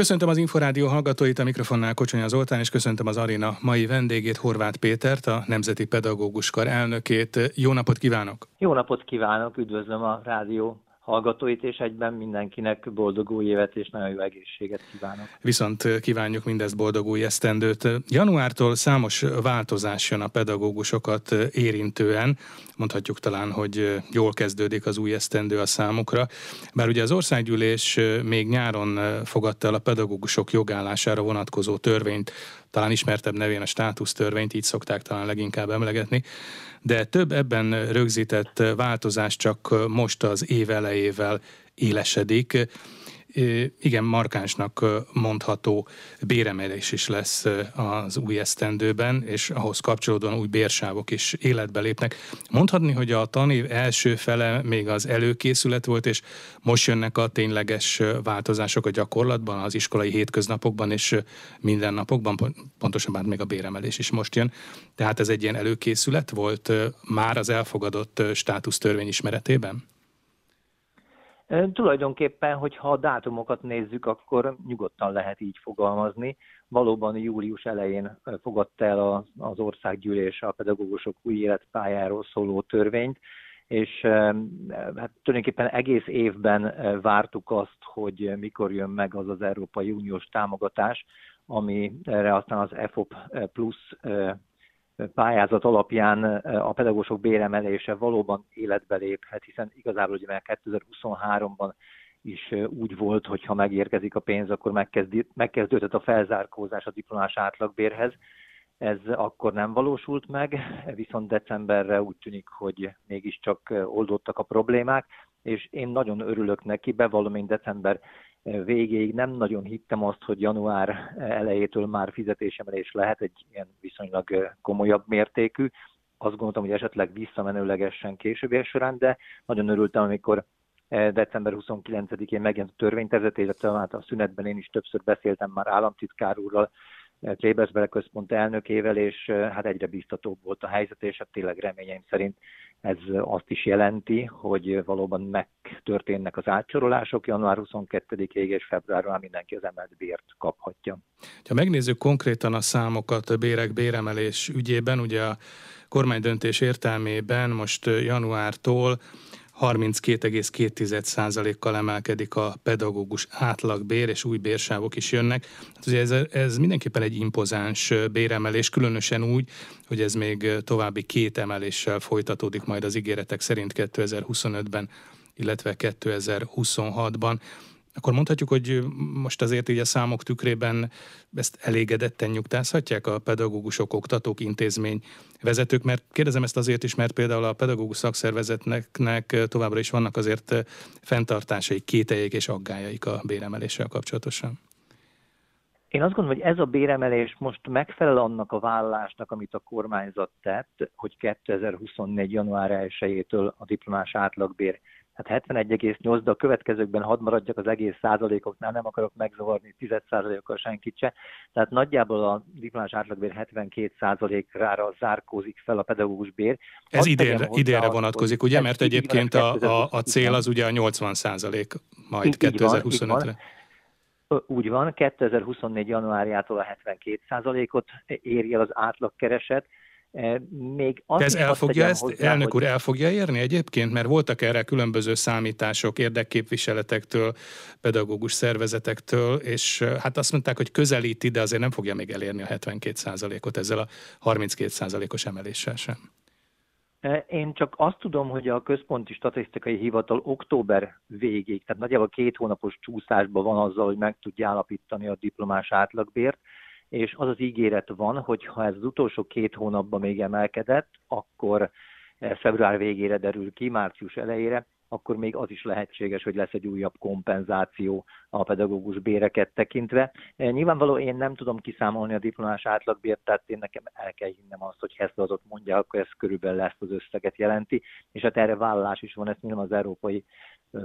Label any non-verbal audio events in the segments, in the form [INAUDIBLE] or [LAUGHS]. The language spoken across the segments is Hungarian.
Köszöntöm az Inforádió hallgatóit, a mikrofonnál Kocsonya Zoltán, és köszöntöm az Arina mai vendégét, Horváth Pétert, a Nemzeti Pedagógus Kar elnökét. Jó napot kívánok! Jó napot kívánok, üdvözlöm a rádió hallgatóit, és egyben mindenkinek boldog új évet és nagyon jó egészséget kívánok. Viszont kívánjuk mindezt boldog új esztendőt. Januártól számos változás jön a pedagógusokat érintően. Mondhatjuk talán, hogy jól kezdődik az új esztendő a számukra. Bár ugye az országgyűlés még nyáron fogadta el a pedagógusok jogállására vonatkozó törvényt, talán ismertebb nevén a státusztörvényt, így szokták talán leginkább emlegetni de több ebben rögzített változás csak most az év elejével élesedik igen markánsnak mondható béremelés is lesz az új esztendőben, és ahhoz kapcsolódóan új bérsávok is életbe lépnek. Mondhatni, hogy a tanév első fele még az előkészület volt, és most jönnek a tényleges változások a gyakorlatban, az iskolai hétköznapokban és mindennapokban, pontosabban még a béremelés is most jön. Tehát ez egy ilyen előkészület volt már az elfogadott státusztörvény ismeretében? Tulajdonképpen, hogyha a dátumokat nézzük, akkor nyugodtan lehet így fogalmazni. Valóban július elején fogadta el az országgyűlés a pedagógusok új életpályáról szóló törvényt, és hát tulajdonképpen egész évben vártuk azt, hogy mikor jön meg az az Európai Uniós támogatás, ami erre aztán az EFOP plusz pályázat alapján a pedagógusok béremelése valóban életbe léphet, hiszen igazából ugye már 2023-ban is úgy volt, hogy ha megérkezik a pénz, akkor megkezdődött a felzárkózás a diplomás átlagbérhez. Ez akkor nem valósult meg, viszont decemberre úgy tűnik, hogy mégiscsak oldottak a problémák, és én nagyon örülök neki, bevallom én december végéig nem nagyon hittem azt, hogy január elejétől már fizetésemelés lehet egy ilyen viszonylag komolyabb mértékű. Azt gondoltam, hogy esetleg visszamenőlegesen később során, de nagyon örültem, amikor december 29-én megjelent a törvénytervezet, illetve hát a szünetben én is többször beszéltem már államtitkár úrral, Klébersbele központ elnökével, és hát egyre biztatóbb volt a helyzet, és hát tényleg reményeim szerint ez azt is jelenti, hogy valóban megtörténnek az átsorolások január 22-ig és februárra mindenki az emelt bért kaphatja. Ha megnézzük konkrétan a számokat a bérek béremelés ügyében, ugye a kormánydöntés értelmében most januártól 32,2%-kal emelkedik a pedagógus átlagbér, és új bérsávok is jönnek. Hát ugye ez, ez mindenképpen egy impozáns béremelés, különösen úgy, hogy ez még további két emeléssel folytatódik majd az ígéretek szerint 2025-ben, illetve 2026-ban akkor mondhatjuk, hogy most azért így a számok tükrében ezt elégedetten nyugtázhatják a pedagógusok, oktatók, intézmény vezetők, mert kérdezem ezt azért is, mert például a pedagógus szakszervezetnek továbbra is vannak azért fenntartásai, kételjék és aggájaik a béremeléssel kapcsolatosan. Én azt gondolom, hogy ez a béremelés most megfelel annak a vállalásnak, amit a kormányzat tett, hogy 2024. január 1-től a diplomás átlagbér hát 71,8, de a következőkben hadd maradjak az egész százalékoknál, nem akarok megzavarni 10 százalékkal senkit se. Tehát nagyjából a diplomás átlagbér 72 százalékra zárkózik fel a pedagógus bér. Ez idénre, idénre vonatkozik, ugye? Mert egyébként a, a, a cél az ugye a 80 százalék majd 2025-re. Úgy van, 2024. januárjától a 72 százalékot éri el az átlagkereset, még azt ez el fogja ezt, hozzá, elnök úr, el fogja érni egyébként? Mert voltak erre különböző számítások érdekképviseletektől, pedagógus szervezetektől, és hát azt mondták, hogy közelíti, de azért nem fogja még elérni a 72%-ot ezzel a 32%-os emeléssel sem. E, én csak azt tudom, hogy a Központi Statisztikai Hivatal október végéig, tehát nagyjából két hónapos csúszásban van azzal, hogy meg tudja állapítani a diplomás átlagbért, és az az ígéret van, hogy ha ez az utolsó két hónapban még emelkedett, akkor eh, február végére derül ki, március elejére, akkor még az is lehetséges, hogy lesz egy újabb kompenzáció a pedagógus béreket tekintve. Eh, nyilvánvaló én nem tudom kiszámolni a diplomás átlagbért, tehát én nekem el kell hinnem azt, hogy Hessler ott mondja, akkor ez körülbelül ezt az összeget jelenti, és hát erre vállalás is van, ezt nyilván az Európai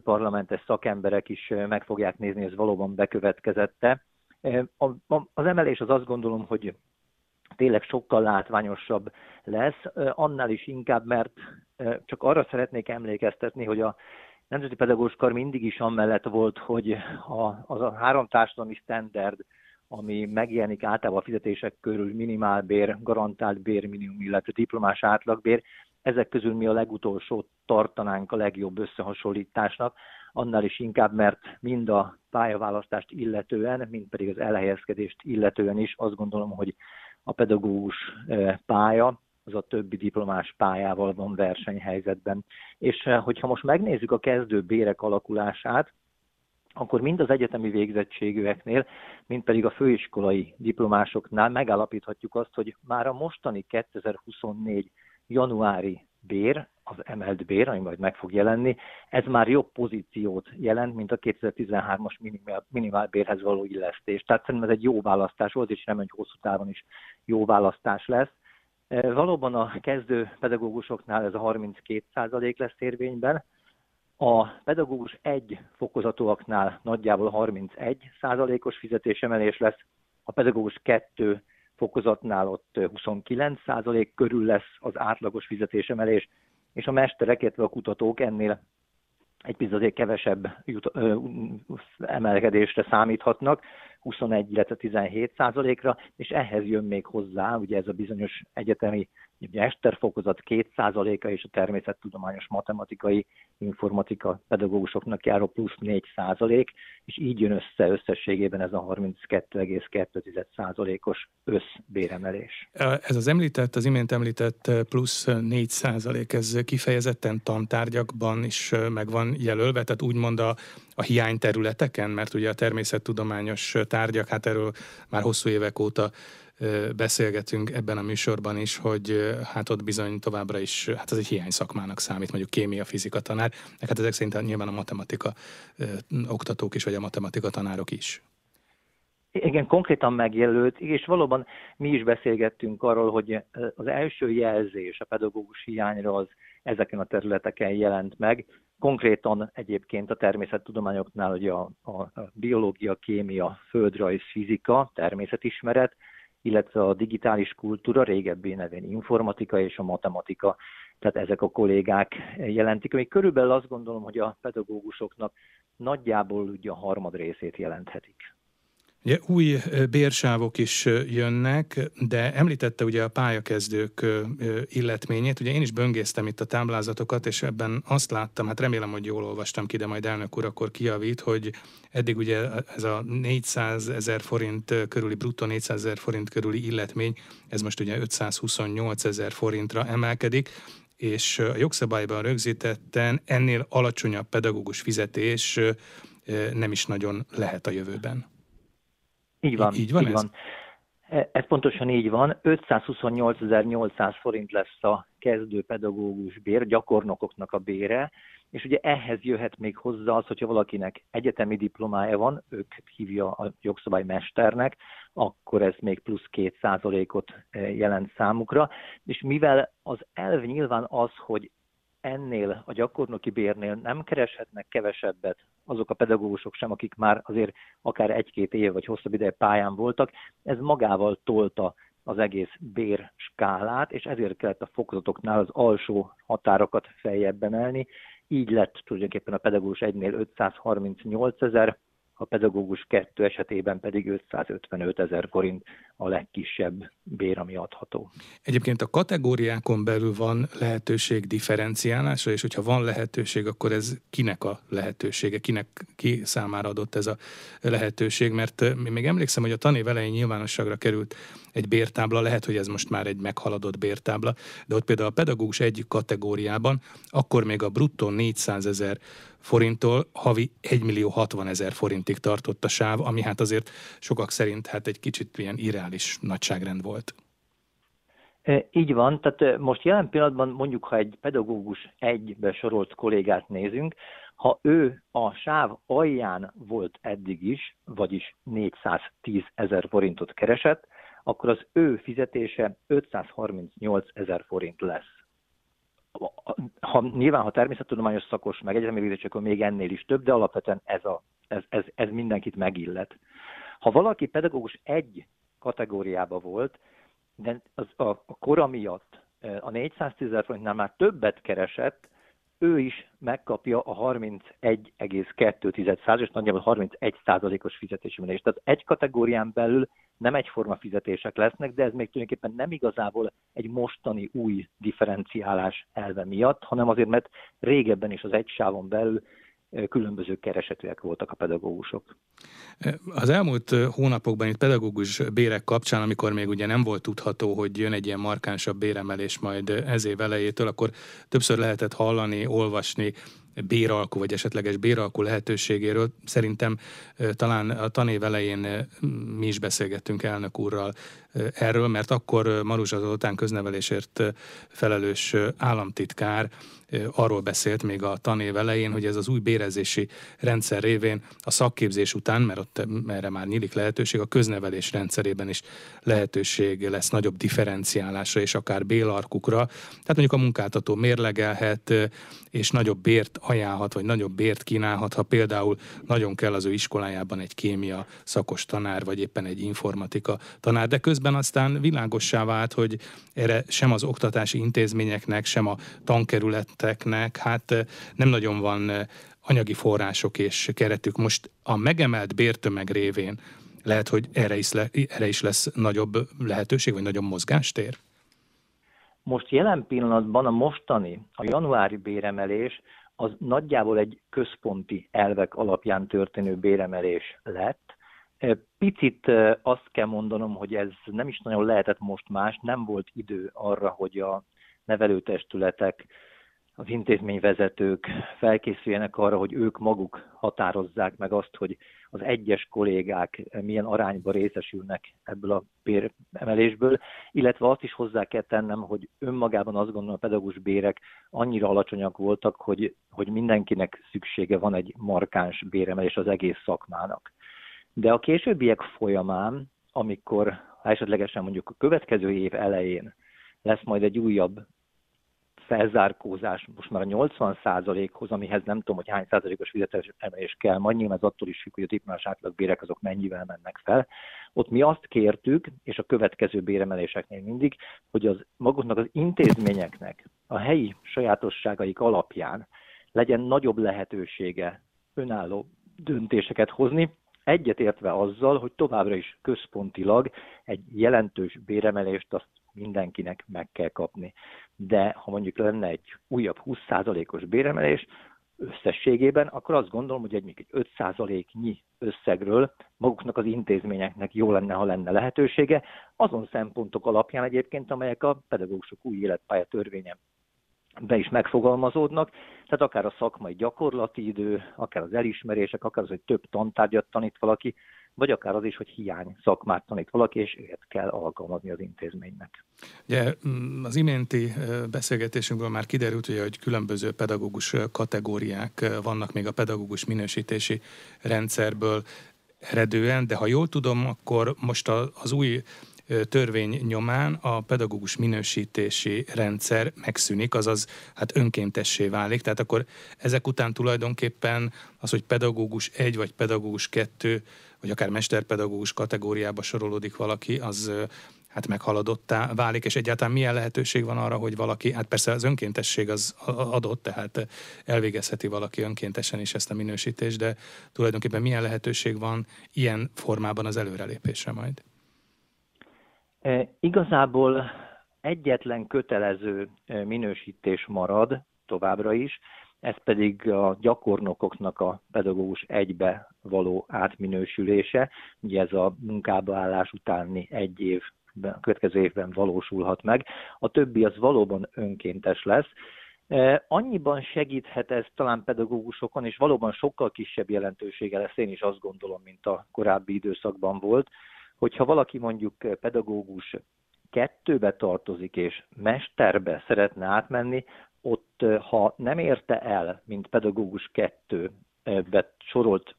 Parlamentes szakemberek is meg fogják nézni, ez valóban bekövetkezette az emelés az azt gondolom, hogy tényleg sokkal látványosabb lesz, annál is inkább, mert csak arra szeretnék emlékeztetni, hogy a Nemzeti Pedagógus Kar mindig is amellett volt, hogy a, az a három társadalmi standard, ami megjelenik általában a fizetések körül, minimálbér, garantált bérminimum, illetve diplomás átlagbér, ezek közül mi a legutolsó tartanánk a legjobb összehasonlításnak, annál is inkább, mert mind a pályaválasztást illetően, mind pedig az elhelyezkedést illetően is azt gondolom, hogy a pedagógus eh, pálya az a többi diplomás pályával van versenyhelyzetben. És eh, hogyha most megnézzük a kezdő bérek alakulását, akkor mind az egyetemi végzettségűeknél, mind pedig a főiskolai diplomásoknál megállapíthatjuk azt, hogy már a mostani 2024 januári bér, az emelt bér, ami majd meg fog jelenni, ez már jobb pozíciót jelent, mint a 2013-as minimál, minimálbérhez való illesztés. Tehát szerintem ez egy jó választás volt, és remélem, hogy hosszú távon is jó választás lesz. E, valóban a kezdő pedagógusoknál ez a 32% lesz érvényben, a pedagógus egy fokozatúaknál nagyjából 31 százalékos fizetésemelés lesz, a pedagógus kettő fokozatnál ott 29 százalék körül lesz az átlagos fizetésemelés, és a mesterek, illetve a kutatók ennél egy picit azért kevesebb jut, ö, emelkedésre számíthatnak, 21, illetve 17 százalékra, és ehhez jön még hozzá, ugye ez a bizonyos egyetemi ugye esterfokozat 2%-a és a természettudományos matematikai informatika pedagógusoknak járó plusz 4%, és így jön össze összességében ez a 32,2%-os összbéremelés. Ez az említett, az imént említett plusz 4%, ez kifejezetten tantárgyakban is meg van jelölve, tehát úgymond a, a hiányterületeken, mert ugye a természettudományos tárgyak, hát erről már hosszú évek óta beszélgetünk ebben a műsorban is, hogy hát ott bizony továbbra is, hát ez egy hiány szakmának számít, mondjuk kémia, fizika tanár, hát ezek szerint nyilván a matematika oktatók is, vagy a matematika tanárok is. Igen, konkrétan megjelölt, és valóban mi is beszélgettünk arról, hogy az első jelzés a pedagógus hiányra az ezeken a területeken jelent meg. Konkrétan egyébként a természettudományoknál ugye a, a biológia, kémia, földrajz, fizika, természetismeret, illetve a digitális kultúra, régebbi nevén informatika és a matematika. Tehát ezek a kollégák jelentik, amik körülbelül azt gondolom, hogy a pedagógusoknak nagyjából ugye a harmad részét jelenthetik. Ugye új bérsávok is jönnek, de említette ugye a pályakezdők illetményét. Ugye én is böngésztem itt a táblázatokat, és ebben azt láttam, hát remélem, hogy jól olvastam ki, de majd elnök úr akkor kiavít, hogy eddig ugye ez a 400 ezer forint körüli, bruttó 400 ezer forint körüli illetmény, ez most ugye 528 ezer forintra emelkedik, és a jogszabályban rögzítetten ennél alacsonyabb pedagógus fizetés nem is nagyon lehet a jövőben. Így van. Így van így ez? Van. E, ez pontosan így van. 528.800 forint lesz a kezdő pedagógus bér, gyakornokoknak a bére, és ugye ehhez jöhet még hozzá az, hogyha valakinek egyetemi diplomája van, ők hívja a jogszabály mesternek, akkor ez még plusz két százalékot e, jelent számukra, és mivel az elv nyilván az, hogy ennél a gyakornoki bérnél nem kereshetnek kevesebbet azok a pedagógusok sem, akik már azért akár egy-két év vagy hosszabb ideje pályán voltak, ez magával tolta az egész bérskálát, és ezért kellett a fokozatoknál az alsó határokat feljebb emelni. Így lett tulajdonképpen a pedagógus egynél 538 ezer, a pedagógus kettő esetében pedig 555 ezer forint a legkisebb bér, ami adható. Egyébként a kategóriákon belül van lehetőség differenciálásra, és hogyha van lehetőség, akkor ez kinek a lehetősége, kinek ki számára adott ez a lehetőség, mert még emlékszem, hogy a tanév elején nyilvánosságra került egy bértábla, lehet, hogy ez most már egy meghaladott bértábla, de ott például a pedagógus egyik kategóriában, akkor még a bruttó 400 ezer forinttól havi 1 millió 60 ezer forintig tartott a sáv, ami hát azért sokak szerint hát egy kicsit ilyen irreális nagyságrend volt. E, így van, tehát e, most jelen pillanatban mondjuk, ha egy pedagógus egybe sorolt kollégát nézünk, ha ő a sáv alján volt eddig is, vagyis 410 ezer forintot keresett, akkor az ő fizetése 538 ezer forint lesz. Ha, nyilván, ha természettudományos szakos, meg egyetemi végzettség, akkor még ennél is több, de alapvetően ez, a, ez, ez, ez mindenkit megillet. Ha valaki pedagógus egy kategóriába volt, de az, a, a kora miatt a 410 ezer forintnál már többet keresett, ő is megkapja a 31,2%-os, nagyjából 31%-os fizetési emelést. Tehát egy kategórián belül nem egyforma fizetések lesznek, de ez még tulajdonképpen nem igazából egy mostani új differenciálás elve miatt, hanem azért, mert régebben is az egy sávon belül különböző keresetűek voltak a pedagógusok. Az elmúlt hónapokban itt pedagógus bérek kapcsán, amikor még ugye nem volt tudható, hogy jön egy ilyen markánsabb béremelés majd ez év elejétől, akkor többször lehetett hallani, olvasni béralkó, vagy esetleges béralkó lehetőségéről. Szerintem talán a tanév elején mi is beszélgettünk elnök úrral erről, mert akkor Maruzsa Zoltán köznevelésért felelős államtitkár arról beszélt még a tanév elején, hogy ez az új bérezési rendszer révén a szakképzés után, mert ott erre már nyílik lehetőség, a köznevelés rendszerében is lehetőség lesz nagyobb differenciálásra és akár bélarkukra. Tehát mondjuk a munkáltató mérlegelhet és nagyobb bért ajánlhat, vagy nagyobb bért kínálhat, ha például nagyon kell az ő iskolájában egy kémia szakos tanár, vagy éppen egy informatika tanár, de közben aztán világossá vált, hogy erre sem az oktatási intézményeknek, sem a tankerületeknek, hát nem nagyon van anyagi források és keretük. Most a megemelt bértömeg révén lehet, hogy erre is, le, erre is lesz nagyobb lehetőség, vagy nagyobb mozgástér? Most jelen pillanatban a mostani, a januári béremelés az nagyjából egy központi elvek alapján történő béremelés lett. Picit azt kell mondanom, hogy ez nem is nagyon lehetett most más, nem volt idő arra, hogy a nevelőtestületek az intézményvezetők felkészüljenek arra, hogy ők maguk határozzák meg azt, hogy az egyes kollégák milyen arányban részesülnek ebből a béremelésből, illetve azt is hozzá kell tennem, hogy önmagában azt gondolom a pedagógus bérek annyira alacsonyak voltak, hogy, hogy mindenkinek szüksége van egy markáns béremelés az egész szakmának. De a későbbiek folyamán, amikor esetlegesen mondjuk a következő év elején lesz majd egy újabb felzárkózás most már a 80% hoz amihez nem tudom, hogy hány százalékos fizetés emelés kell, majd nyilván ez attól is függ, hogy a diplomás átlagbérek azok mennyivel mennek fel. Ott mi azt kértük, és a következő béremeléseknél mindig, hogy az maguknak az intézményeknek a helyi sajátosságaik alapján legyen nagyobb lehetősége önálló döntéseket hozni, egyetértve azzal, hogy továbbra is központilag egy jelentős béremelést azt mindenkinek meg kell kapni. De ha mondjuk lenne egy újabb 20%-os béremelés, összességében, akkor azt gondolom, hogy egy, még egy 5%-nyi összegről maguknak az intézményeknek jó lenne, ha lenne lehetősége, azon szempontok alapján egyébként, amelyek a pedagógusok új életpálya törvénye be is megfogalmazódnak, tehát akár a szakmai gyakorlati idő, akár az elismerések, akár az, hogy több tantárgyat tanít valaki, vagy akár az is, hogy hiány szakmát tanít valaki, és őt kell alkalmazni az intézménynek. Ugye mm, az iménti beszélgetésünkből már kiderült, ugye, hogy különböző pedagógus kategóriák vannak még a pedagógus minősítési rendszerből eredően, de ha jól tudom, akkor most az új törvény nyomán a pedagógus minősítési rendszer megszűnik, azaz hát önkéntessé válik. Tehát akkor ezek után tulajdonképpen az, hogy pedagógus egy vagy pedagógus kettő, vagy akár mesterpedagógus kategóriába sorolódik valaki, az hát meghaladottá válik, és egyáltalán milyen lehetőség van arra, hogy valaki, hát persze az önkéntesség az adott, tehát elvégezheti valaki önkéntesen is ezt a minősítést, de tulajdonképpen milyen lehetőség van ilyen formában az előrelépésre majd? E, igazából egyetlen kötelező e, minősítés marad továbbra is, ez pedig a gyakornokoknak a pedagógus egybe való átminősülése. Ugye ez a munkába állás utáni egy év a következő évben valósulhat meg. A többi az valóban önkéntes lesz. E, annyiban segíthet ez talán pedagógusokon, és valóban sokkal kisebb jelentősége lesz, én is azt gondolom, mint a korábbi időszakban volt, hogyha valaki mondjuk pedagógus kettőbe tartozik, és mesterbe szeretne átmenni, ott ha nem érte el, mint pedagógus kettőbe sorolt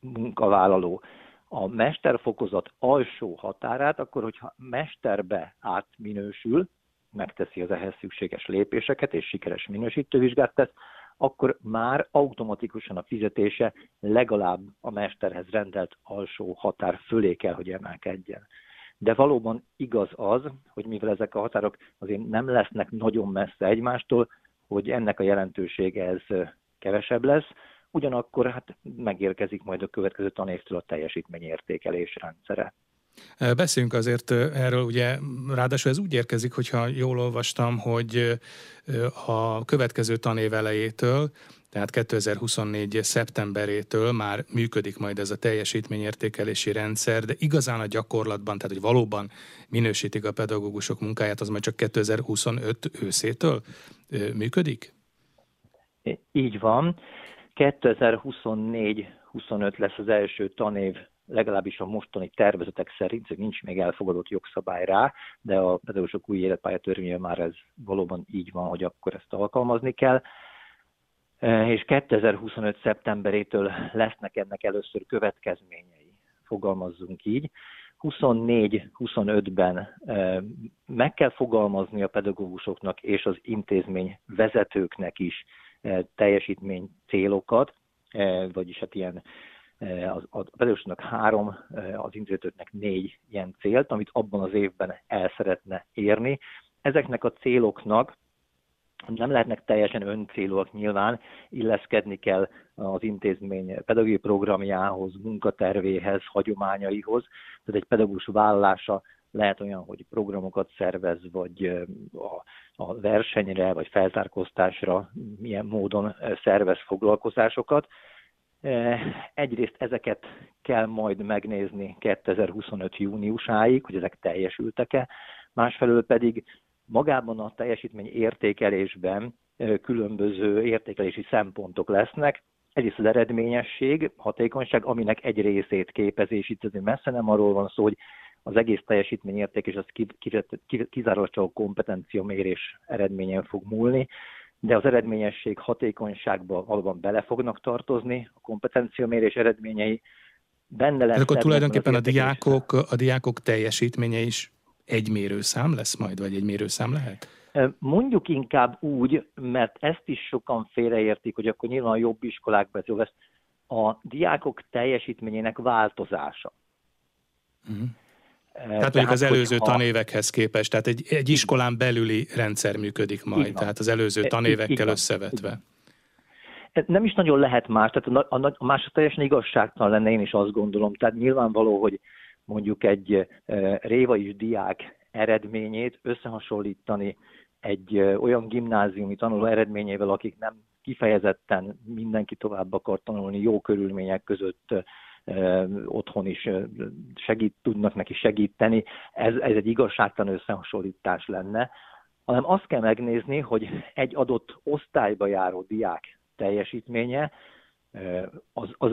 munkavállaló a mesterfokozat alsó határát, akkor hogyha mesterbe átminősül, megteszi az ehhez szükséges lépéseket, és sikeres minősítővizsgát tesz, akkor már automatikusan a fizetése legalább a mesterhez rendelt alsó határ fölé kell, hogy emelkedjen. De valóban igaz az, hogy mivel ezek a határok azért nem lesznek nagyon messze egymástól, hogy ennek a jelentősége ez kevesebb lesz, ugyanakkor hát megérkezik majd a következő tanévtől a teljesítményértékelés rendszere. Beszéljünk azért erről, ugye ráadásul ez úgy érkezik, hogyha jól olvastam, hogy a következő tanév elejétől, tehát 2024. szeptemberétől már működik majd ez a teljesítményértékelési rendszer, de igazán a gyakorlatban, tehát hogy valóban minősítik a pedagógusok munkáját, az majd csak 2025 őszétől működik? Így van. 2024-25 lesz az első tanév legalábbis a mostani tervezetek szerint, nincs még elfogadott jogszabály rá, de a pedagógusok új életpályatörvénye már ez valóban így van, hogy akkor ezt alkalmazni kell. E, és 2025. szeptemberétől lesznek ennek először következményei, fogalmazzunk így. 24-25-ben e, meg kell fogalmazni a pedagógusoknak és az intézmény vezetőknek is e, teljesítmény célokat, vagyis hát ilyen az, a pedagógusnak három, az intézetőknek négy ilyen célt, amit abban az évben el szeretne érni. Ezeknek a céloknak nem lehetnek teljesen öncélúak nyilván, illeszkedni kell az intézmény pedagógiai programjához, munkatervéhez, hagyományaihoz. Tehát egy pedagógus vállása lehet olyan, hogy programokat szervez, vagy a, a versenyre, vagy feltárkoztásra milyen módon szervez foglalkozásokat. Egyrészt ezeket kell majd megnézni 2025. júniusáig, hogy ezek teljesültek-e, másfelől pedig magában a teljesítmény értékelésben különböző értékelési szempontok lesznek. Egyrészt az eredményesség, hatékonyság, aminek egy részét képezés, itt azért messze nem arról van szó, hogy az egész teljesítményértékés az kizárólag csak a kompetencia mérés eredményen fog múlni, de az eredményesség hatékonyságba valóban bele fognak tartozni, a kompetenciamérés eredményei benne lesz. akkor tulajdonképpen a diákok, a diákok teljesítménye is egy mérőszám lesz majd, vagy egy mérőszám lehet? Mondjuk inkább úgy, mert ezt is sokan félreértik, hogy akkor nyilván a jobb iskolákban ez jó lesz, a diákok teljesítményének változása. Uh-huh. Tehát mondjuk az előző hogyha... tanévekhez képest, tehát egy, egy iskolán belüli rendszer működik majd, tehát az előző e, tanévekkel összevetve. Nem is nagyon lehet más, tehát a, a, a más teljesen igazságtalan lenne, én is azt gondolom. Tehát nyilvánvaló, hogy mondjuk egy e, révai diák eredményét összehasonlítani egy e, olyan gimnáziumi tanuló eredményével, akik nem kifejezetten mindenki tovább akar tanulni jó körülmények között otthon is segít, tudnak neki segíteni. Ez, ez egy igazságtalan összehasonlítás lenne, hanem azt kell megnézni, hogy egy adott osztályba járó diák teljesítménye az, az,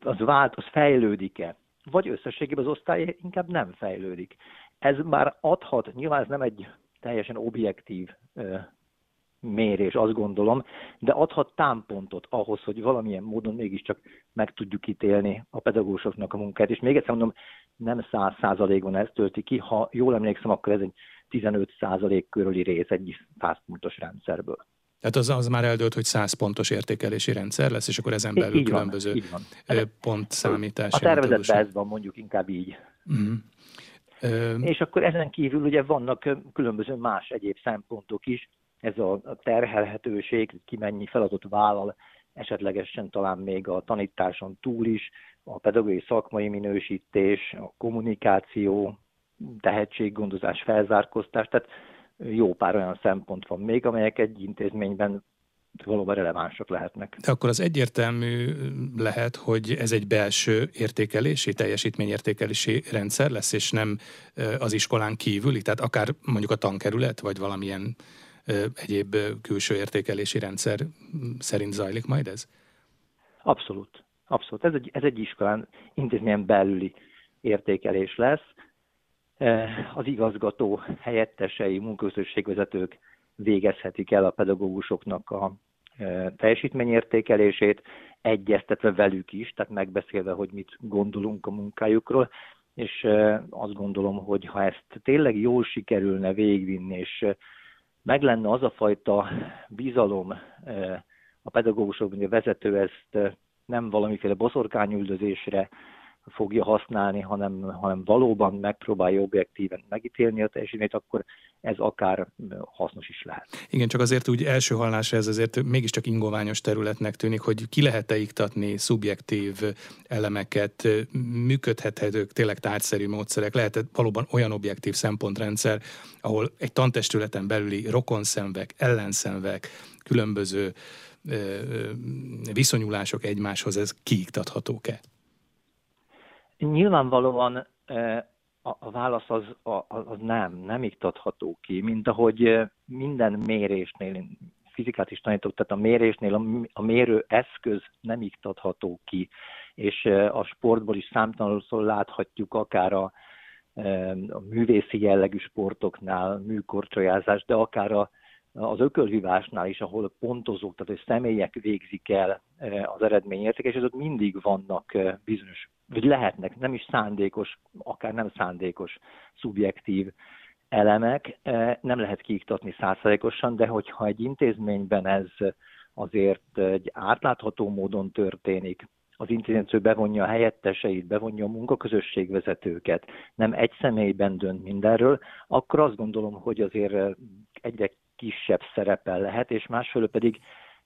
az vált, az fejlődik-e, vagy összességében az osztály inkább nem fejlődik. Ez már adhat, nyilván ez nem egy teljesen objektív mérés, azt gondolom, de adhat támpontot ahhoz, hogy valamilyen módon mégiscsak meg tudjuk ítélni a pedagógusoknak a munkát. És még egyszer mondom, nem száz százalékban ez tölti ki, ha jól emlékszem, akkor ez egy 15 százalék körüli rész egy 100 pontos rendszerből. Tehát az, az már eldőlt, hogy 100 pontos értékelési rendszer lesz, és akkor ezen belül így különböző van, így van. pontszámítás. A tervezetben ez van mondjuk inkább így. Mm. És akkor ezen kívül ugye vannak különböző más egyéb szempontok is, ez a terhelhetőség, ki mennyi feladatot vállal, esetlegesen talán még a tanításon túl is, a pedagógiai szakmai minősítés, a kommunikáció, tehetséggondozás, felzárkóztás, tehát jó pár olyan szempont van még, amelyek egy intézményben valóban relevánsak lehetnek. De akkor az egyértelmű lehet, hogy ez egy belső értékelési, teljesítményértékelési rendszer lesz, és nem az iskolán kívüli, tehát akár mondjuk a tankerület, vagy valamilyen egyéb külső értékelési rendszer szerint zajlik majd ez? Abszolút. Abszolút. Ez egy, ez egy iskolán intézményen belüli értékelés lesz. Az igazgató helyettesei, munkaközösségvezetők végezhetik el a pedagógusoknak a teljesítményértékelését, egyeztetve velük is, tehát megbeszélve, hogy mit gondolunk a munkájukról, és azt gondolom, hogy ha ezt tényleg jól sikerülne végvinni, és meg lenne az a fajta bizalom eh, a pedagógusok, hogy a vezető ezt eh, nem valamiféle boszorkányüldözésre fogja használni, hanem, hanem valóban megpróbálja objektíven megítélni a teljesítményt, akkor ez akár hasznos is lehet. Igen, csak azért úgy első hallásra ez azért mégiscsak ingoványos területnek tűnik, hogy ki lehet-e iktatni szubjektív elemeket, működhethetők tényleg tárgyszerű módszerek, lehet valóban olyan objektív szempontrendszer, ahol egy tantestületen belüli rokonszenvek, ellenszenvek, különböző viszonyulások egymáshoz, ez kiiktathatók-e? Nyilvánvalóan a válasz az, az nem, nem iktatható ki, mint ahogy minden mérésnél, fizikát is tanítok, tehát a mérésnél a mérő eszköz nem iktatható ki, és a sportból is számtalanul láthatjuk akár a, a művészi jellegű sportoknál, műkorcsolyázás, de akár a, az ökölvívásnál is, ahol pontozók, tehát hogy személyek végzik el az eredményértéket, és azok mindig vannak bizonyos vagy lehetnek nem is szándékos, akár nem szándékos, szubjektív elemek, e, nem lehet kiiktatni százszerékosan, de hogyha egy intézményben ez azért egy átlátható módon történik, az intézmény bevonja a helyetteseit, bevonja a munkaközösségvezetőket, nem egy személyben dönt mindenről, akkor azt gondolom, hogy azért egyre kisebb szerepel lehet, és másfelől pedig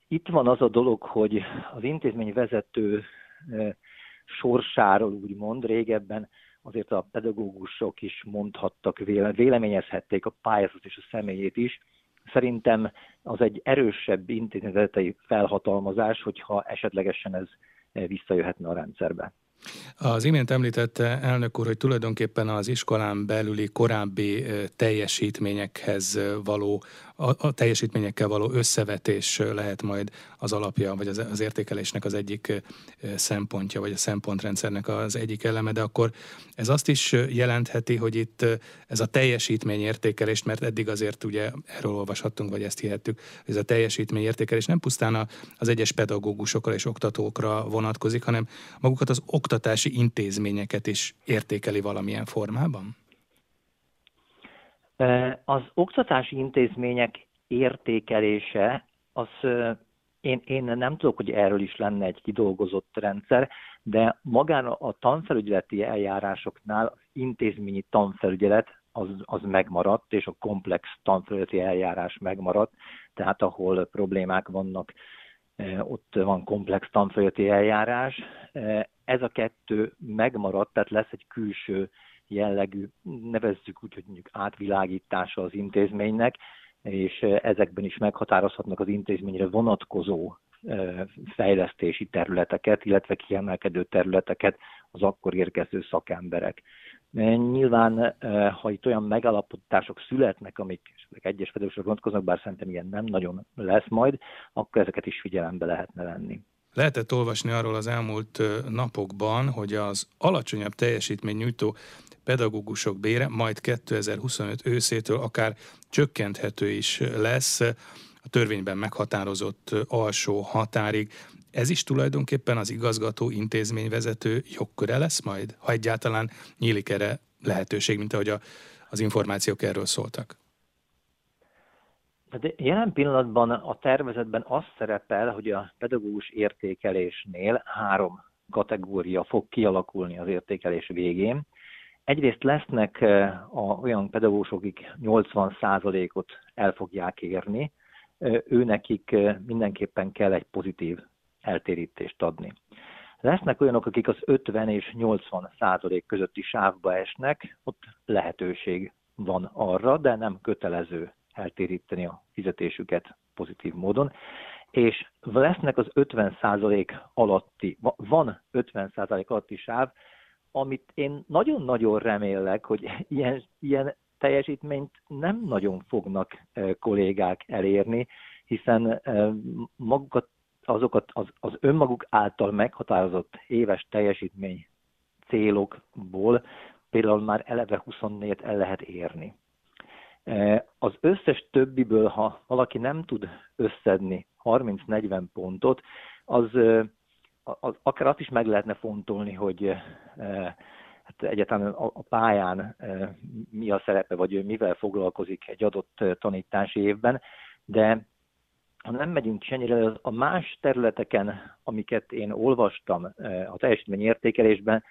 itt van az a dolog, hogy az intézmény vezető e, sorsáról úgymond régebben azért a pedagógusok is mondhattak, véleményezhették a pályázat és a személyét is. Szerintem az egy erősebb intézetei felhatalmazás, hogyha esetlegesen ez visszajöhetne a rendszerbe. Az imént említette elnök úr, hogy tulajdonképpen az iskolán belüli korábbi teljesítményekhez való a, a teljesítményekkel való összevetés lehet majd az alapja, vagy az, az értékelésnek az egyik szempontja, vagy a szempontrendszernek az egyik eleme, de akkor ez azt is jelentheti, hogy itt ez a teljesítményértékelés, mert eddig azért ugye erről olvashattunk, vagy ezt hihettük, hogy ez a teljesítményértékelés nem pusztán az egyes pedagógusokra és oktatókra vonatkozik, hanem magukat az oktatási intézményeket is értékeli valamilyen formában? Az oktatási intézmények értékelése, az én, én nem tudok, hogy erről is lenne egy kidolgozott rendszer, de magán a tanfelügyeleti eljárásoknál az intézményi tanfelügyelet az, az megmaradt, és a komplex tanfelügyeleti eljárás megmaradt, tehát ahol problémák vannak, ott van komplex tanfelügyeleti eljárás. Ez a kettő megmaradt, tehát lesz egy külső jellegű, nevezzük úgy, hogy mondjuk átvilágítása az intézménynek, és ezekben is meghatározhatnak az intézményre vonatkozó fejlesztési területeket, illetve kiemelkedő területeket az akkor érkező szakemberek. Nyilván, ha itt olyan megalapítások születnek, amik egyes pedagógusok vonatkoznak, bár szerintem ilyen nem nagyon lesz majd, akkor ezeket is figyelembe lehetne venni. Lehetett olvasni arról az elmúlt napokban, hogy az alacsonyabb teljesítmény nyújtó pedagógusok bére majd 2025 őszétől akár csökkenthető is lesz a törvényben meghatározott alsó határig. Ez is tulajdonképpen az igazgató intézményvezető jogköre lesz majd, ha egyáltalán nyílik erre lehetőség, mint ahogy a, az információk erről szóltak. De jelen pillanatban a tervezetben az szerepel, hogy a pedagógus értékelésnél három kategória fog kialakulni az értékelés végén. Egyrészt lesznek a, olyan pedagógusok, akik 80%-ot el fogják érni, ő nekik mindenképpen kell egy pozitív eltérítést adni. Lesznek olyanok, akik az 50 és 80 százalék közötti sávba esnek, ott lehetőség van arra, de nem kötelező eltéríteni a fizetésüket pozitív módon. És lesznek az 50 százalék alatti, van 50 százalék alatti sáv, amit én nagyon-nagyon remélek, hogy [LAUGHS] ilyen, ilyen teljesítményt nem nagyon fognak kollégák elérni, hiszen magukat, azokat az, az önmaguk által meghatározott éves teljesítmény célokból például már eleve 24-et el lehet érni. Az összes többiből, ha valaki nem tud összedni 30-40 pontot, az az, akár azt is meg lehetne fontolni, hogy eh, hát egyáltalán a, pályán eh, mi a szerepe, vagy ő mivel foglalkozik egy adott eh, tanítási évben, de ha nem megyünk ennyire, a más területeken, amiket én olvastam a teljesítmény értékelésben,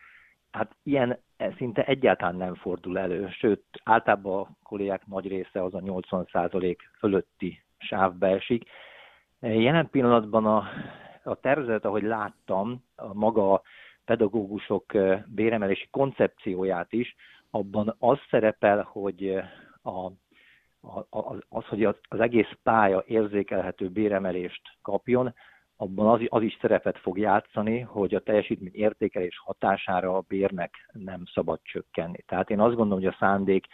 Hát ilyen szinte egyáltalán nem fordul elő, sőt, általában a kollégák nagy része az a 80% fölötti sávba esik. Jelen pillanatban a, a tervezet, ahogy láttam, a maga pedagógusok béremelési koncepcióját is, abban az szerepel, hogy a, a, az, hogy az egész pálya érzékelhető béremelést kapjon, abban az, az is szerepet fog játszani, hogy a teljesítmény értékelés hatására a bérnek nem szabad csökkenni. Tehát én azt gondolom, hogy a szándék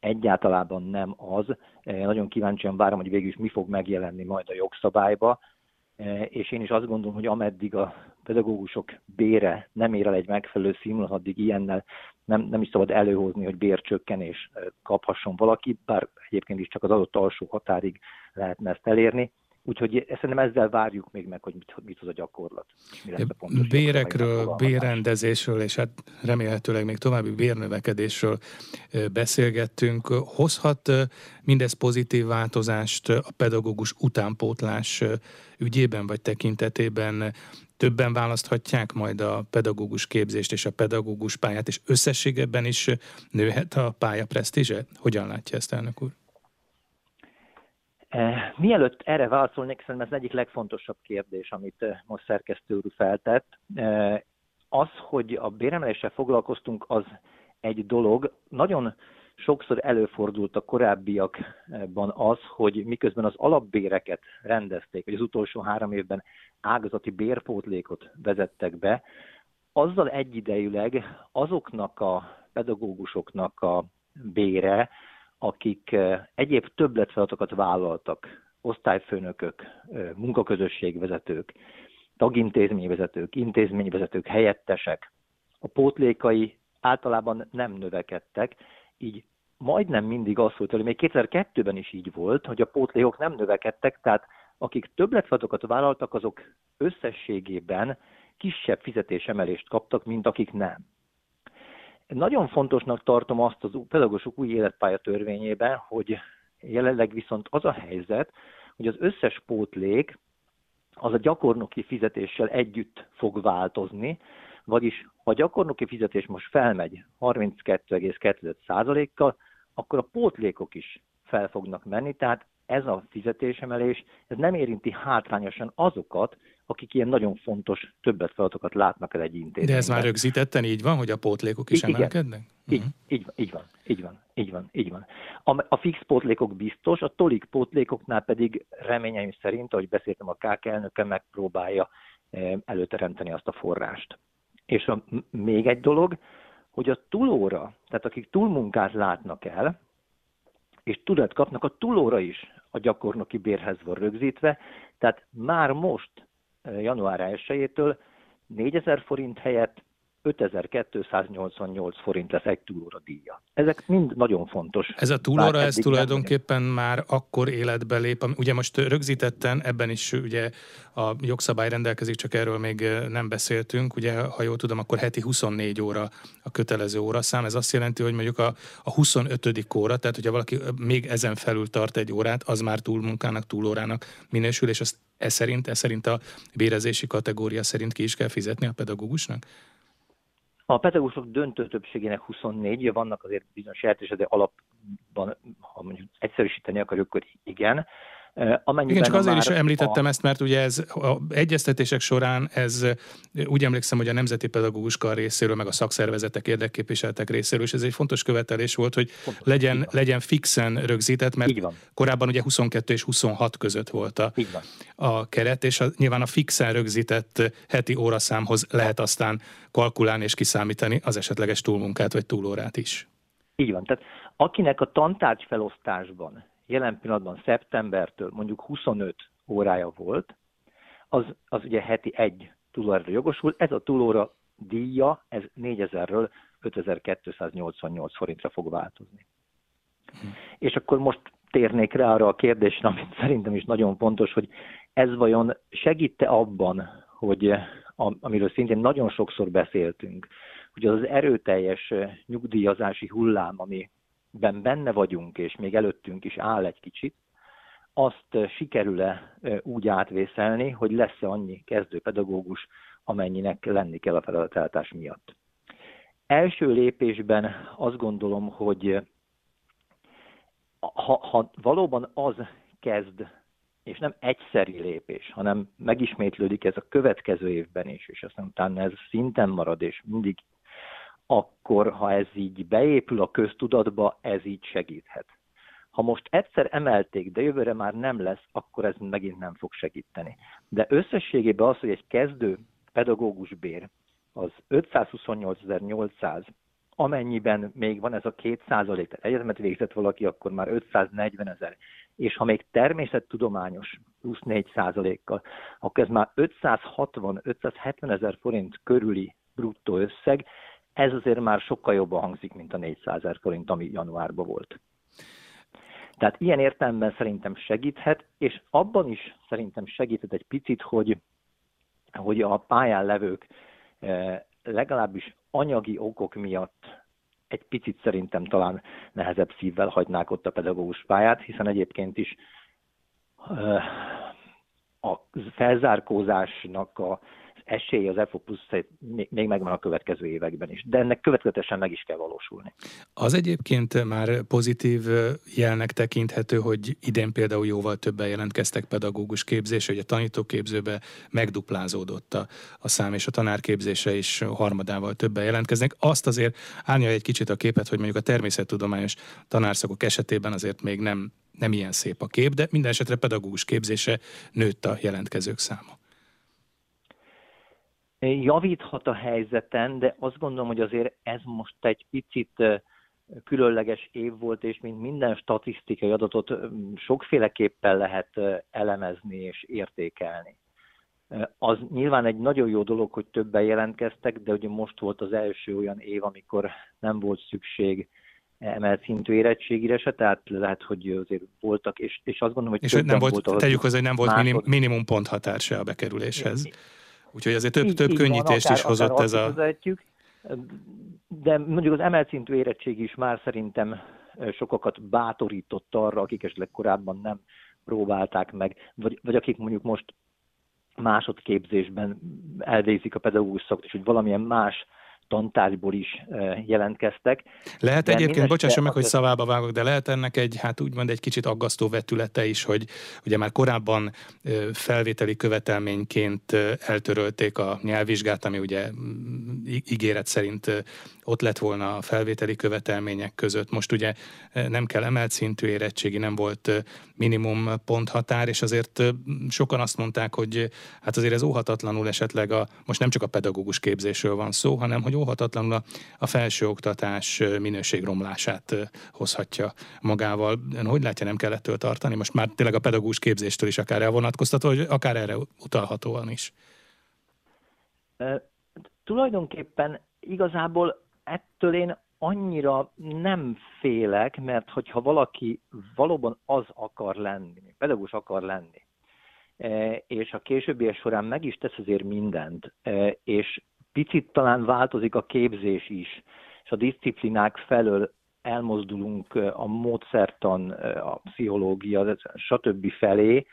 egyáltalában nem az. Nagyon kíváncsian várom, hogy végül is mi fog megjelenni majd a jogszabályba, és én is azt gondolom, hogy ameddig a pedagógusok bére nem ér el egy megfelelő színvonalat, addig ilyennel nem, nem is szabad előhozni, hogy bércsökkenés kaphasson valaki, bár egyébként is csak az adott alsó határig lehetne ezt elérni. Úgyhogy szerintem ezzel várjuk még meg, hogy mit, mit hoz a gyakorlat. A Bérekről, bérrendezésről, és hát remélhetőleg még további bérnövekedésről beszélgettünk. Hozhat mindez pozitív változást a pedagógus utánpótlás ügyében vagy tekintetében? Többen választhatják majd a pedagógus képzést és a pedagógus pályát, és összességében is nőhet a pálya presztízse? Hogyan látja ezt, elnök úr? Eh, mielőtt erre válaszolnék, szerintem ez egyik legfontosabb kérdés, amit eh, most szerkesztő úr feltett. Eh, az, hogy a béremeléssel foglalkoztunk, az egy dolog. Nagyon sokszor előfordult a korábbiakban az, hogy miközben az alapbéreket rendezték, vagy az utolsó három évben ágazati bérpótlékot vezettek be, azzal egyidejűleg azoknak a pedagógusoknak a bére, akik egyéb többletfeladatokat vállaltak, osztályfőnökök, munkaközösségvezetők, tagintézményvezetők, intézményvezetők, helyettesek, a pótlékai általában nem növekedtek, így majdnem mindig az volt, hogy még 2002-ben is így volt, hogy a pótlékok nem növekedtek, tehát akik többletfeladatokat vállaltak, azok összességében kisebb fizetésemelést kaptak, mint akik nem. Nagyon fontosnak tartom azt az pedagógusok új életpálya törvényében, hogy jelenleg viszont az a helyzet, hogy az összes pótlék az a gyakornoki fizetéssel együtt fog változni, vagyis ha a gyakornoki fizetés most felmegy 32,2%-kal, akkor a pótlékok is fel fognak menni, tehát ez a fizetésemelés, ez nem érinti hátrányosan azokat, akik ilyen nagyon fontos többet feladatokat látnak el egy intézményben. De ez már rögzítetten így van, hogy a pótlékok is Igen. emelkednek? Így, uh-huh. így, így van, így van, így van, így van. A, a fix pótlékok biztos, a tolik pótlékoknál pedig reményeim szerint, ahogy beszéltem a KK elnöke, megpróbálja eh, előteremteni azt a forrást. És a, még egy dolog, hogy a túlóra, tehát akik túlmunkát látnak el, és tudat kapnak, a túlóra is a gyakornoki bérhez van rögzítve, tehát már most, január 1-től 4000 forint helyett 5288 forint lesz egy túlóra díja. Ezek mind nagyon fontos. Ez a túlóra, ez tulajdonképpen nem... már akkor életbe lép. Ugye most rögzítetten, ebben is ugye a jogszabály rendelkezik, csak erről még nem beszéltünk. Ugye, ha jól tudom, akkor heti 24 óra a kötelező óraszám. Ez azt jelenti, hogy mondjuk a, a 25. óra, tehát hogyha valaki még ezen felül tart egy órát, az már túlmunkának, túlórának minősül, és azt e szerint, e szerint a bérezési kategória szerint ki is kell fizetni a pedagógusnak? A pedagógusok döntő többségének 24, vannak azért bizonyos jelentések, de alapban, ha mondjuk egyszerűsíteni akarjuk, akkor igen. Amennyiben Igen, csak azért is említettem a... ezt, mert ugye ez a egyeztetések során ez úgy emlékszem, hogy a Nemzeti Pedagógus Kar részéről, meg a szakszervezetek érdekképviseletek részéről, és ez egy fontos követelés volt, hogy fontos, legyen, legyen fixen rögzített, mert korábban ugye 22 és 26 között volt a, a keret, és a, nyilván a fixen rögzített heti óraszámhoz lehet aztán kalkulálni és kiszámítani az esetleges túlmunkát vagy túlórát is. Így van. Tehát akinek a tantárgy felosztásban jelen pillanatban szeptembertől mondjuk 25 órája volt, az, az ugye heti egy túlórára jogosul. Ez a túlóra díja, ez 4000-ről 5288 forintra fog változni. Hm. És akkor most térnék rá arra a kérdésre, amit szerintem is nagyon fontos, hogy ez vajon segíte abban, hogy amiről szintén nagyon sokszor beszéltünk, hogy az erőteljes nyugdíjazási hullám, ami ben benne vagyunk, és még előttünk is áll egy kicsit, azt sikerül-e úgy átvészelni, hogy lesz-e annyi kezdőpedagógus, amennyinek lenni kell a feladatáltás miatt. első lépésben azt gondolom, hogy ha, ha valóban az kezd, és nem egyszeri lépés, hanem megismétlődik ez a következő évben is, és aztán utána ez szinten marad, és mindig akkor, ha ez így beépül a köztudatba, ez így segíthet. Ha most egyszer emelték, de jövőre már nem lesz, akkor ez megint nem fog segíteni. De összességében az, hogy egy kezdő pedagógus bér az 528.800, amennyiben még van ez a 2 százalék, tehát egyetemet végzett valaki, akkor már 540 ezer. És ha még természettudományos plusz 4 százalékkal, akkor ez már 560-570 ezer forint körüli bruttó összeg, ez azért már sokkal jobban hangzik, mint a 400 ezer forint, ami januárban volt. Tehát ilyen értelemben szerintem segíthet, és abban is szerintem segíthet egy picit, hogy, hogy a pályán levők eh, legalábbis anyagi okok miatt egy picit szerintem talán nehezebb szívvel hagynák ott a pedagógus pályát, hiszen egyébként is eh, a felzárkózásnak a esélye az FO plusz még megvan a következő években is, de ennek következetesen meg is kell valósulni. Az egyébként már pozitív jelnek tekinthető, hogy idén például jóval többen jelentkeztek pedagógus képzésre, hogy a tanítóképzőbe megduplázódott a, a szám, és a tanárképzése is harmadával többen jelentkeznek. Azt azért árnyal egy kicsit a képet, hogy mondjuk a természettudományos tanárszakok esetében azért még nem nem ilyen szép a kép, de minden esetre pedagógus képzése nőtt a jelentkezők száma javíthat a helyzeten, de azt gondolom, hogy azért ez most egy picit különleges év volt, és mint minden statisztikai adatot sokféleképpen lehet elemezni és értékelni. Az nyilván egy nagyon jó dolog, hogy többen jelentkeztek, de ugye most volt az első olyan év, amikor nem volt szükség emelt szintű érettségire se, tehát lehet, hogy azért voltak, és, és azt gondolom, hogy és nem volt, volt tegyük hozzá, hogy nem volt másod... minimum ponthatár se a bekerüléshez. Úgyhogy azért több, több így könnyítést van, akár, is hozott akár ez a... Vezetjük, de mondjuk az emelt szintű érettség is már szerintem sokakat bátorított arra, akik esetleg korábban nem próbálták meg, vagy, vagy akik mondjuk most másodképzésben elvégzik a pedagógus szakot, és hogy valamilyen más tantárgyból is jelentkeztek. Lehet de egyébként, bocsásson meg, hogy szavába vágok, de lehet ennek egy, hát úgymond egy kicsit aggasztó vetülete is, hogy ugye már korábban felvételi követelményként eltörölték a nyelvvizsgát, ami ugye ígéret szerint ott lett volna a felvételi követelmények között. Most ugye nem kell emelt szintű érettségi, nem volt minimum ponthatár, és azért sokan azt mondták, hogy hát azért ez óhatatlanul esetleg a, most nem csak a pedagógus képzésről van szó, hanem hogy óhatatlanul a, a felsőoktatás minőségromlását hozhatja magával. Ön hogy látja, nem kell ettől tartani? Most már tényleg a pedagógus képzéstől is akár elvonatkoztató, vagy akár erre utalhatóan is. Tulajdonképpen igazából ettől én annyira nem félek, mert hogyha valaki valóban az akar lenni, pedagógus akar lenni, és a későbbiek során meg is tesz azért mindent, és picit talán változik a képzés is, és a disziplinák felől elmozdulunk a módszertan, a pszichológia, stb. felé,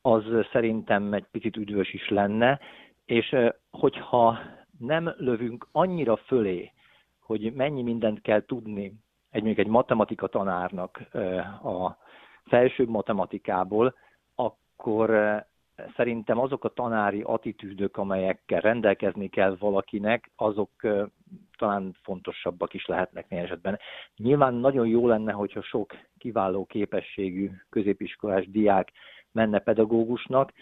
az szerintem egy picit üdvös is lenne, és hogyha nem lövünk annyira fölé, hogy mennyi mindent kell tudni egy mondjuk egy matematika tanárnak a felsőbb matematikából, akkor szerintem azok a tanári attitűdök, amelyekkel rendelkezni kell valakinek, azok talán fontosabbak is lehetnek néhány esetben. Nyilván nagyon jó lenne, hogyha sok kiváló képességű középiskolás diák menne pedagógusnak,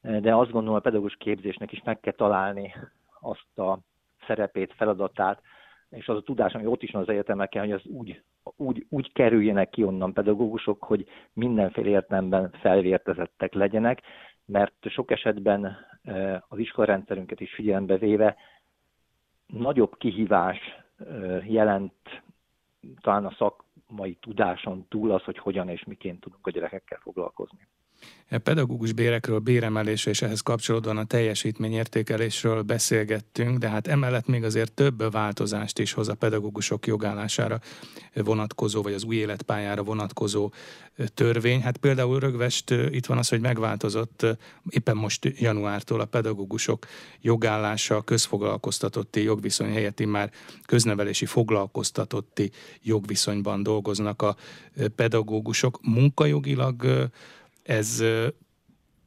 de azt gondolom a pedagógus képzésnek is meg kell találni azt a szerepét, feladatát, és az a tudás, ami ott is van az egyetemeken, hogy az úgy, úgy, úgy kerüljenek ki onnan pedagógusok, hogy mindenféle értelemben felvértezettek legyenek, mert sok esetben az iskolarendszerünket is figyelembe véve nagyobb kihívás jelent talán a szakmai tudáson túl az, hogy hogyan és miként tudunk a gyerekekkel foglalkozni. E pedagógus bérekről, béremelésről és ehhez kapcsolódóan a teljesítményértékelésről beszélgettünk, de hát emellett még azért több változást is hoz a pedagógusok jogállására vonatkozó, vagy az új életpályára vonatkozó törvény. Hát például rögvest itt van az, hogy megváltozott éppen most januártól a pedagógusok jogállása, a közfoglalkoztatotti jogviszony helyett már köznevelési foglalkoztatotti jogviszonyban dolgoznak a pedagógusok. Munkajogilag ez,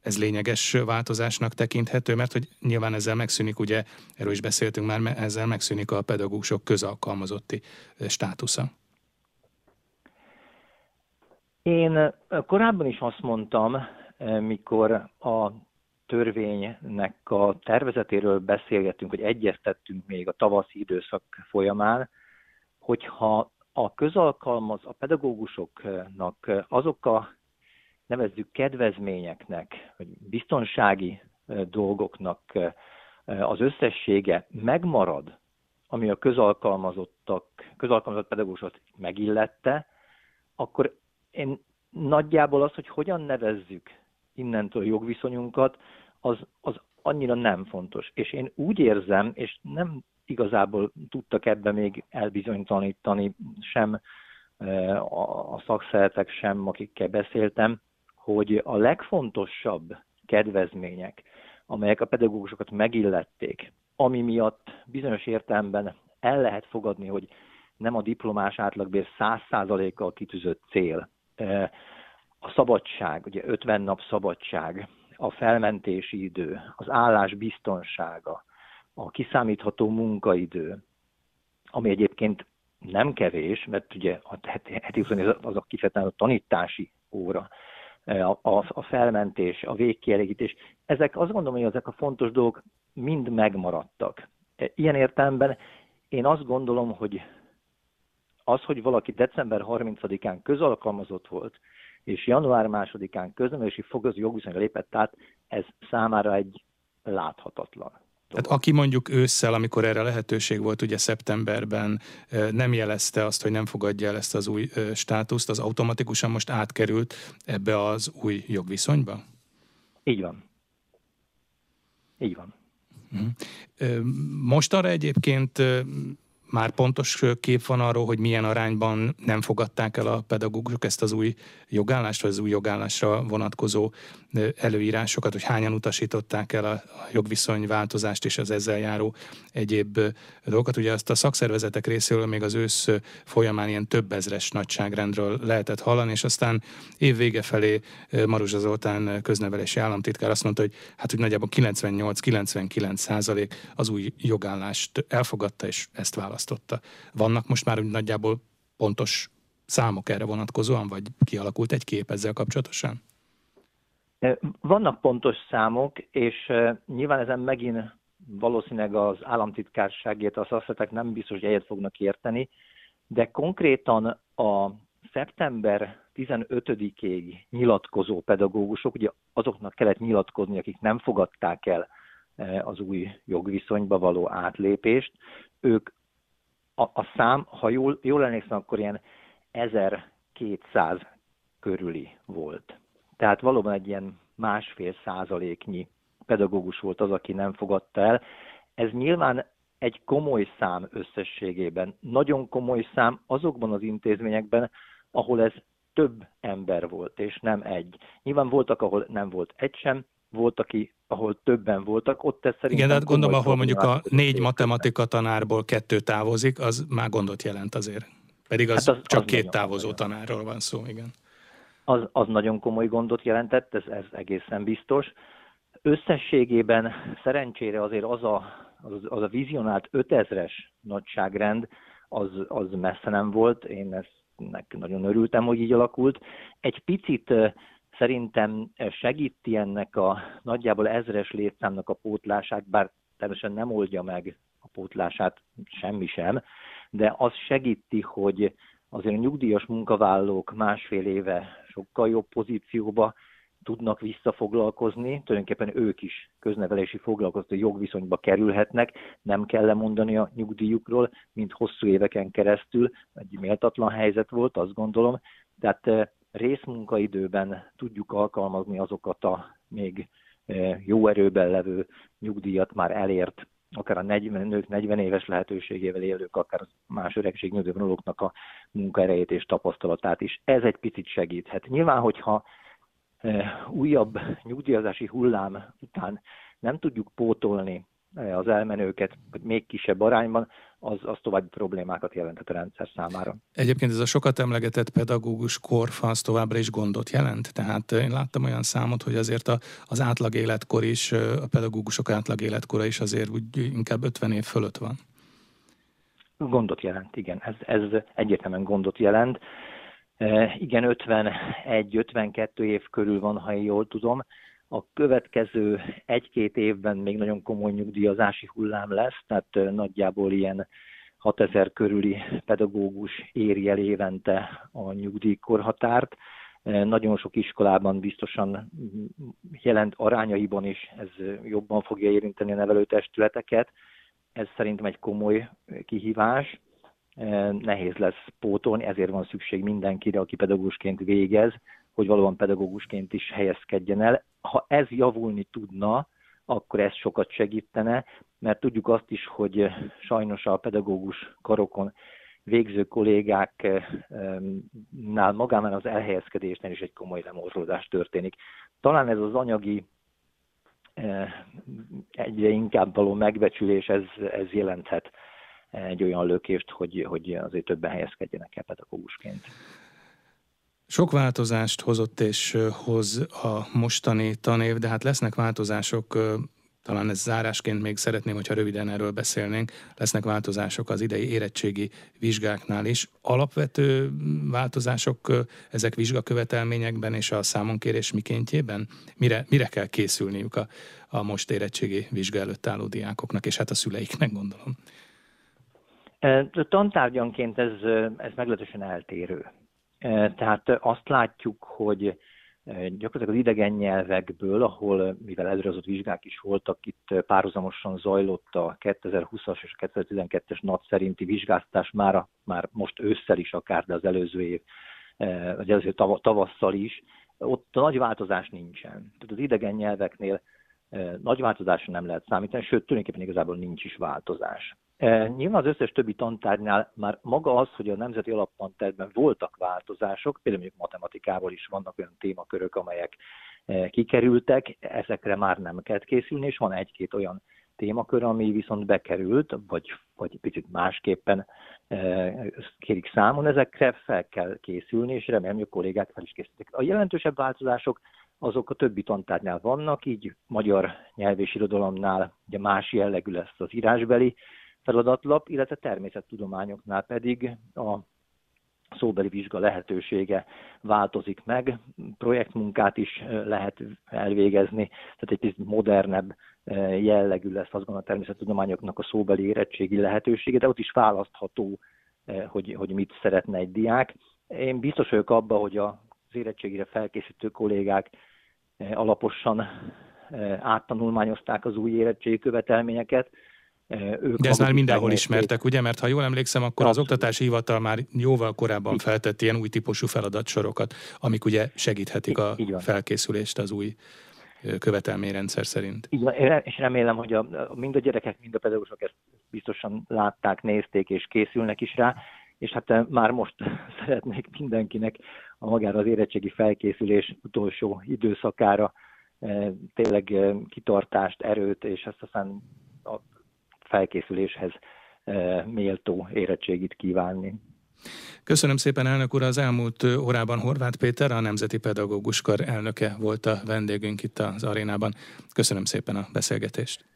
ez lényeges változásnak tekinthető, mert hogy nyilván ezzel megszűnik, ugye erről is beszéltünk már, ezzel megszűnik a pedagógusok közalkalmazotti státusza. Én korábban is azt mondtam, mikor a törvénynek a tervezetéről beszélgettünk, hogy egyeztettünk még a tavaszi időszak folyamán, hogyha a közalkalmaz, a pedagógusoknak azok a nevezzük kedvezményeknek, vagy biztonsági dolgoknak az összessége megmarad, ami a közalkalmazottak, közalkalmazott pedagógusot megillette, akkor én nagyjából az, hogy hogyan nevezzük innentől jogviszonyunkat, az, az annyira nem fontos. És én úgy érzem, és nem igazából tudtak ebbe még elbizonytalanítani sem a szakszeretek, sem akikkel beszéltem, hogy a legfontosabb kedvezmények, amelyek a pedagógusokat megillették, ami miatt bizonyos értelemben el lehet fogadni, hogy nem a diplomás átlagbér 100%-kal kitűzött cél. E, a szabadság, ugye 50 nap szabadság, a felmentési idő, az állás biztonsága, a kiszámítható munkaidő, ami egyébként nem kevés, mert ugye a heti az a kifejezetten a tanítási óra, a, a, a felmentés, a végkielégítés, ezek azt gondolom, hogy ezek a fontos dolgok mind megmaradtak. Ilyen értelemben én azt gondolom, hogy az, hogy valaki december 30-án közalkalmazott volt, és január 2-án köznevelési fogazó jogviszonyra lépett át, ez számára egy láthatatlan. Tehát aki mondjuk ősszel, amikor erre lehetőség volt, ugye szeptemberben nem jelezte azt, hogy nem fogadja el ezt az új státuszt, az automatikusan most átkerült ebbe az új jogviszonyba? Így van. Így van. Mhm. Most arra egyébként már pontos kép van arról, hogy milyen arányban nem fogadták el a pedagógusok ezt az új jogállást, vagy az új jogállásra vonatkozó előírásokat, hogy hányan utasították el a jogviszony változást és az ezzel járó egyéb dolgokat. Ugye azt a szakszervezetek részéről még az ősz folyamán ilyen több ezres nagyságrendről lehetett hallani, és aztán év vége felé Maruzsa Zoltán köznevelési államtitkár azt mondta, hogy hát hogy nagyjából 98-99 százalék az új jogállást elfogadta, és ezt választotta. Vannak most már úgy nagyjából pontos számok erre vonatkozóan, vagy kialakult egy kép ezzel kapcsolatosan? Vannak pontos számok, és nyilván ezen megint valószínűleg az államtitkárságért a szakszeretek nem biztos, hogy egyet fognak érteni, de konkrétan a szeptember 15-ig nyilatkozó pedagógusok, ugye azoknak kellett nyilatkozni, akik nem fogadták el az új jogviszonyba való átlépést, ők a, a szám, ha jól, jól emlékszem, akkor ilyen 1200 körüli volt. Tehát valóban egy ilyen másfél százaléknyi pedagógus volt az, aki nem fogadta el. Ez nyilván egy komoly szám összességében, nagyon komoly szám azokban az intézményekben, ahol ez több ember volt, és nem egy. Nyilván voltak, ahol nem volt egy sem, volt, aki, ahol többen voltak, ott ez szerintem... Igen, de hát gondolom, ahol mondjuk a négy matematika tanárból kettő távozik, az már gondot jelent azért. Pedig az, hát az csak az két távozó tanárról van szó, igen az, az nagyon komoly gondot jelentett, ez, ez egészen biztos. Összességében szerencsére azért az a, az, az a vizionált 5000-es nagyságrend, az, az messze nem volt, én ezt nagyon örültem, hogy így alakult. Egy picit szerintem segíti ennek a nagyjából ezres létszámnak a pótlását, bár természetesen nem oldja meg a pótlását semmi sem, de az segíti, hogy azért a nyugdíjas munkavállalók másfél éve sokkal jobb pozícióba tudnak visszafoglalkozni, tulajdonképpen ők is köznevelési foglalkoztató jogviszonyba kerülhetnek, nem kell lemondani a nyugdíjukról, mint hosszú éveken keresztül, egy méltatlan helyzet volt, azt gondolom. Tehát részmunkaidőben tudjuk alkalmazni azokat a még jó erőben levő nyugdíjat már elért akár a 40, nők 40 éves lehetőségével élők, akár más öregségnyújtó vonulóknak a munkaerejét és tapasztalatát is. Ez egy picit segíthet. Nyilván, hogyha újabb nyugdíjazási hullám után nem tudjuk pótolni az elmenőket még kisebb arányban, az, az további problémákat jelentett a rendszer számára. Egyébként ez a sokat emlegetett pedagógus korfasz továbbra is gondot jelent? Tehát én láttam olyan számot, hogy azért a, az átlag életkor is, a pedagógusok átlag életkora is azért úgy inkább 50 év fölött van. Gondot jelent, igen. Ez, ez egyértelműen gondot jelent. E, igen, 51-52 év körül van, ha én jól tudom a következő egy-két évben még nagyon komoly nyugdíjazási hullám lesz, tehát nagyjából ilyen 6000 körüli pedagógus éri el évente a nyugdíjkorhatárt. Nagyon sok iskolában biztosan jelent arányaiban is, ez jobban fogja érinteni a nevelőtestületeket. Ez szerintem egy komoly kihívás. Nehéz lesz pótolni, ezért van szükség mindenkire, aki pedagógusként végez, hogy valóban pedagógusként is helyezkedjen el. Ha ez javulni tudna, akkor ez sokat segítene, mert tudjuk azt is, hogy sajnos a pedagógus karokon végző kollégáknál magában az elhelyezkedésnél is egy komoly lemorlódás történik. Talán ez az anyagi eh, egyre inkább való megbecsülés, ez, ez jelenthet egy olyan lökést, hogy, hogy azért többen helyezkedjenek el pedagógusként. Sok változást hozott és hoz a mostani tanév, de hát lesznek változások, talán ez zárásként még szeretném, hogyha röviden erről beszélnénk, lesznek változások az idei érettségi vizsgáknál is. Alapvető változások ezek vizsgakövetelményekben és a számonkérés mikéntjében? Mire, mire kell készülniük a, a most érettségi vizsga előtt álló diákoknak, és hát a szüleiknek gondolom? Tantárgyanként ez, ez meglehetősen eltérő. Tehát azt látjuk, hogy gyakorlatilag az idegen nyelvekből, ahol, mivel előrehozott vizsgák is voltak, itt párhuzamosan zajlott a 2020-as és a 2012-es NAT szerinti vizsgáztás már, már most ősszel is akár, de az előző év, vagy előző tavasszal is, ott nagy változás nincsen. Tehát az idegen nyelveknél nagy változásra nem lehet számítani, sőt, tulajdonképpen igazából nincs is változás. E, nyilván az összes többi tantárnál már maga az, hogy a nemzeti alaptantervben voltak változások, például mondjuk matematikával is vannak olyan témakörök, amelyek e, kikerültek, ezekre már nem kell készülni, és van egy-két olyan témakör, ami viszont bekerült, vagy, vagy picit másképpen e, kérik számon, ezekre fel kell készülni, és remélem, hogy a kollégák fel is készítik. A jelentősebb változások azok a többi tantárnál vannak, így magyar nyelv és irodalomnál ugye más jellegű lesz az írásbeli feladatlap, illetve természettudományoknál pedig a szóbeli vizsga lehetősége változik meg, projektmunkát is lehet elvégezni, tehát egy kicsit modernebb jellegű lesz azon a természettudományoknak a szóbeli érettségi lehetősége, de ott is választható, hogy, hogy mit szeretne egy diák. Én biztos vagyok abban, hogy az érettségire felkészítő kollégák alaposan áttanulmányozták az új érettségi követelményeket, ők De ez már mindenhol ismertek, ugye? Mert ha jól emlékszem, akkor az Oktatási Hivatal már jóval korábban feltett ilyen új típusú feladatsorokat, amik ugye segíthetik a felkészülést az új követelményrendszer szerint. Így van, és remélem, hogy a, mind a gyerekek, mind a pedagógusok ezt biztosan látták, nézték és készülnek is rá, és hát már most [LAUGHS] szeretnék mindenkinek a magára az érettségi felkészülés utolsó időszakára tényleg kitartást, erőt, és ezt aztán felkészüléshez méltó érettségit kívánni. Köszönöm szépen, elnök úr! Az elmúlt órában Horváth Péter, a Nemzeti Pedagóguskar elnöke volt a vendégünk itt az arénában. Köszönöm szépen a beszélgetést!